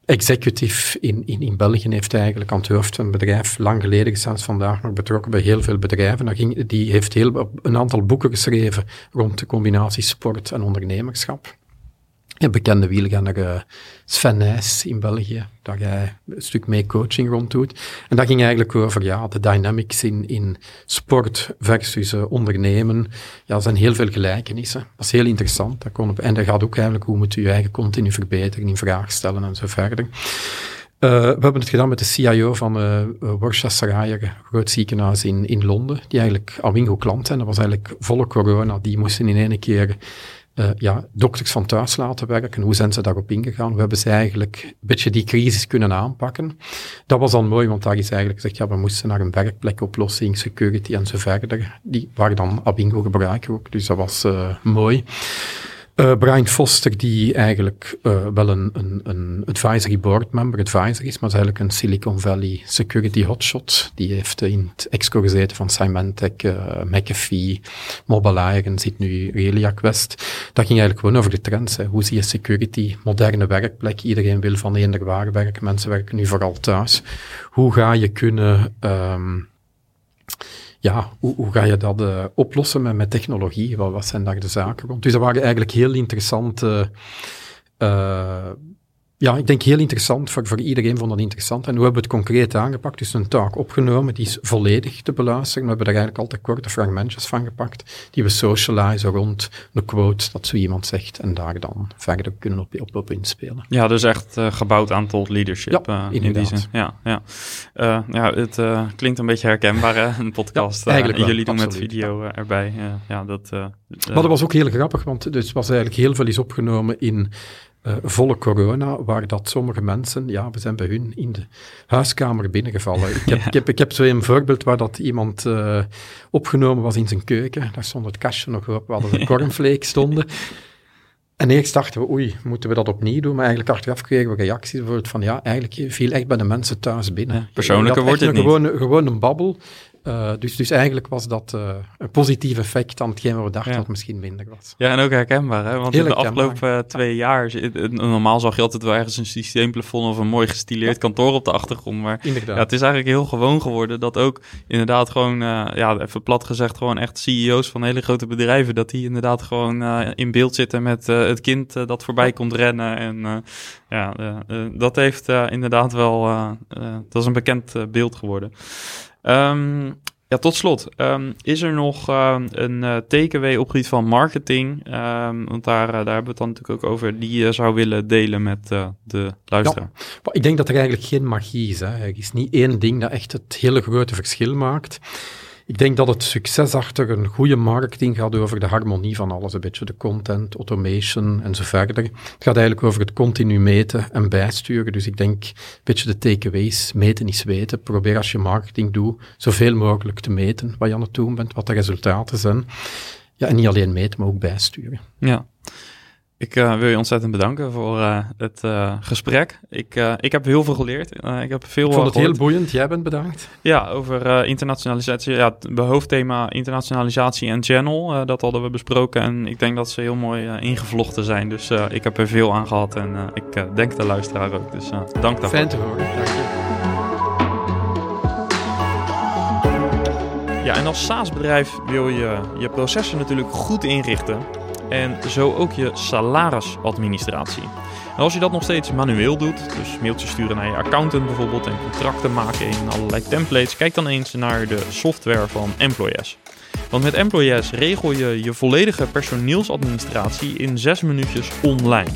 executive in, in, in België heeft eigenlijk aan het hoofd een bedrijf lang geleden gestaan, vandaag nog betrokken bij heel veel bedrijven. Ging, die heeft heel, een aantal boeken geschreven rond de combinatie sport en ondernemerschap. Een bekende wielrenner uh, Sven Nys in België, daar hij een stuk mee coaching rond doet. En dat ging eigenlijk over ja, de dynamics in, in sport versus uh, ondernemen. Ja, er zijn heel veel gelijkenissen. Dat is heel interessant. Dat kon op, en dat gaat ook eigenlijk hoe moet je je eigen continu verbeteren, in vraag stellen en zo verder. Uh, we hebben het gedaan met de CIO van uh, Worcestershire, een groot ziekenhuis in, in Londen, die eigenlijk Awingo klant zijn. Dat was eigenlijk volle corona. Die moesten in één keer uh, ja, dokters van thuis laten werken. Hoe zijn ze daarop ingegaan? We hebben ze eigenlijk een beetje die crisis kunnen aanpakken. Dat was dan mooi, want daar is eigenlijk gezegd, ja, we moesten naar een werkplekoplossing, security en zo verder. Die waren dan Abingo gebruiker ook, dus dat was uh, mooi. Uh, Brian Foster, die eigenlijk uh, wel een, een, een advisory board member, advisor is, maar is eigenlijk een Silicon Valley security hotshot. Die heeft in het exco gezeten van Symantec, uh, McAfee, Mobileye en zit nu Relia Quest. Dat ging eigenlijk gewoon over de trends. Hoe zie je security, moderne werkplek? Iedereen wil van eender waar werken. Mensen werken nu vooral thuis. Hoe ga je kunnen... Um, ja, hoe, ga je dat uh, oplossen met, met technologie? Wat, wat, zijn daar de zaken? Dus dat waren eigenlijk heel interessante uh, ja, ik denk heel interessant. Voor, voor iedereen vond dat interessant. En hoe hebben we het concreet aangepakt? Dus een taak opgenomen, die is volledig te beluisteren. We hebben er eigenlijk altijd korte fragmentjes van gepakt, die we socializen rond de quote dat zo iemand zegt en daar dan verder kunnen op, op, op inspelen. Ja, dus echt uh, gebouwd aan tot leadership ja, uh, in die zin. Ja, ja. Uh, ja het klinkt een beetje herkenbaar, hè, een podcast. Ja, eigenlijk wel, jullie doen absoluut, met video erbij. ja, dat, maar dat was ook heel grappig, want dus was eigenlijk heel veel is opgenomen in uh, volle corona, waar dat sommige mensen, ja, we zijn bij hun in de huiskamer binnengevallen. Ik heb, *laughs* ja. ik heb, ik heb zo een voorbeeld waar dat iemand uh, opgenomen was in zijn keuken. Daar stond het kastje nog op, waar de cornflakes *laughs* stonden. En eerst dachten we, oei, moeten we dat opnieuw doen? Maar eigenlijk achteraf kregen we reacties van, ja, eigenlijk viel echt bij de mensen thuis binnen. Ja, persoonlijker wordt het niet. Gewoon, gewoon een babbel. Uh, dus, dus eigenlijk was dat uh, een positief effect aan hetgeen wat we dachten ja. dat misschien minder was. Ja, en ook herkenbaar, hè? Want Heel in de afgelopen uh, twee jaar, normaal zag je altijd wel ergens een systeemplafond of een mooi gestileerd kantoor op de achtergrond. Maar. Ja, het is eigenlijk heel gewoon geworden dat ook inderdaad gewoon, ja, even plat gezegd, gewoon echt CEO's van hele grote bedrijven, dat die inderdaad gewoon in beeld zitten met het kind dat voorbij komt rennen. En ja, dat heeft inderdaad wel, dat is een bekend beeld geworden. Um, ja, tot slot. Um, is er nog een uh, takeaway op gebied van marketing? Um, want daar, daar hebben we het dan natuurlijk ook over. Die je zou willen delen met de luisteraar. Ja, ik denk dat er eigenlijk geen magie is. Hè. Er is niet één ding dat echt het hele grote verschil maakt. Ik denk dat het succes achter een goede marketing gaat over de harmonie van alles. Een beetje de content, automation en zo verder. Het gaat eigenlijk over het continu meten en bijsturen. Dus ik denk een beetje de takeaways. Meten is weten. Probeer als je marketing doet, zoveel mogelijk te meten wat je aan het doen bent, wat de resultaten zijn. Ja, en niet alleen meten, maar ook bijsturen. Ja. Ik uh, wil je ontzettend bedanken voor uh, het uh, gesprek. Ik, ik heb heel veel geleerd. ik heb veel ik vond het heel boeiend. Jij bent bedankt. Ja, over internationalisatie. Ja, het hoofdthema internationalisatie en channel. dat hadden we besproken. En ik denk dat ze heel mooi ingevlochten zijn. Dus ik heb er veel aan gehad. En ik denk de luisteraar ook. Dus dank daarvoor. Fijn te horen. Dank je. Ja, en als SaaS-bedrijf wil je je processen natuurlijk goed inrichten en zo ook je salarisadministratie. En als je dat nog steeds manueel doet, dus mailtjes sturen naar je accountant bijvoorbeeld en contracten maken in allerlei templates, kijk dan eens naar de software van Employes. Want met Employes regel je je volledige personeelsadministratie in 6 minuutjes online.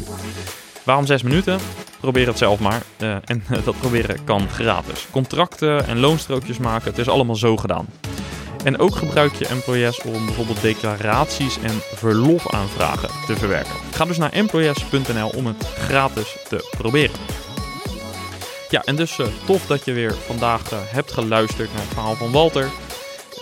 Waarom 6 minuten? Probeer het zelf maar. Uh, en *laughs* dat proberen kan gratis. Contracten en loonstrookjes maken, het is allemaal zo gedaan. En ook gebruik je Employes om bijvoorbeeld declaraties en verlofaanvragen te verwerken. Ga dus naar employes.nl om het gratis te proberen. Ja, en dus uh, tof dat je weer vandaag uh, hebt geluisterd naar het verhaal van Walter.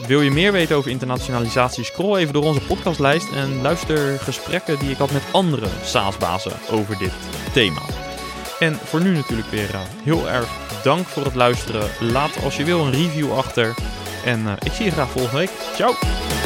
Wil je meer weten over internationalisatie? Scroll even door onze podcastlijst en luister gesprekken die ik had met andere SaaS-bazen over dit thema. En voor nu natuurlijk weer uh, heel erg dank voor het luisteren. Laat als je wil een review achter. En uh, ik zie je graag volgende week. Ciao!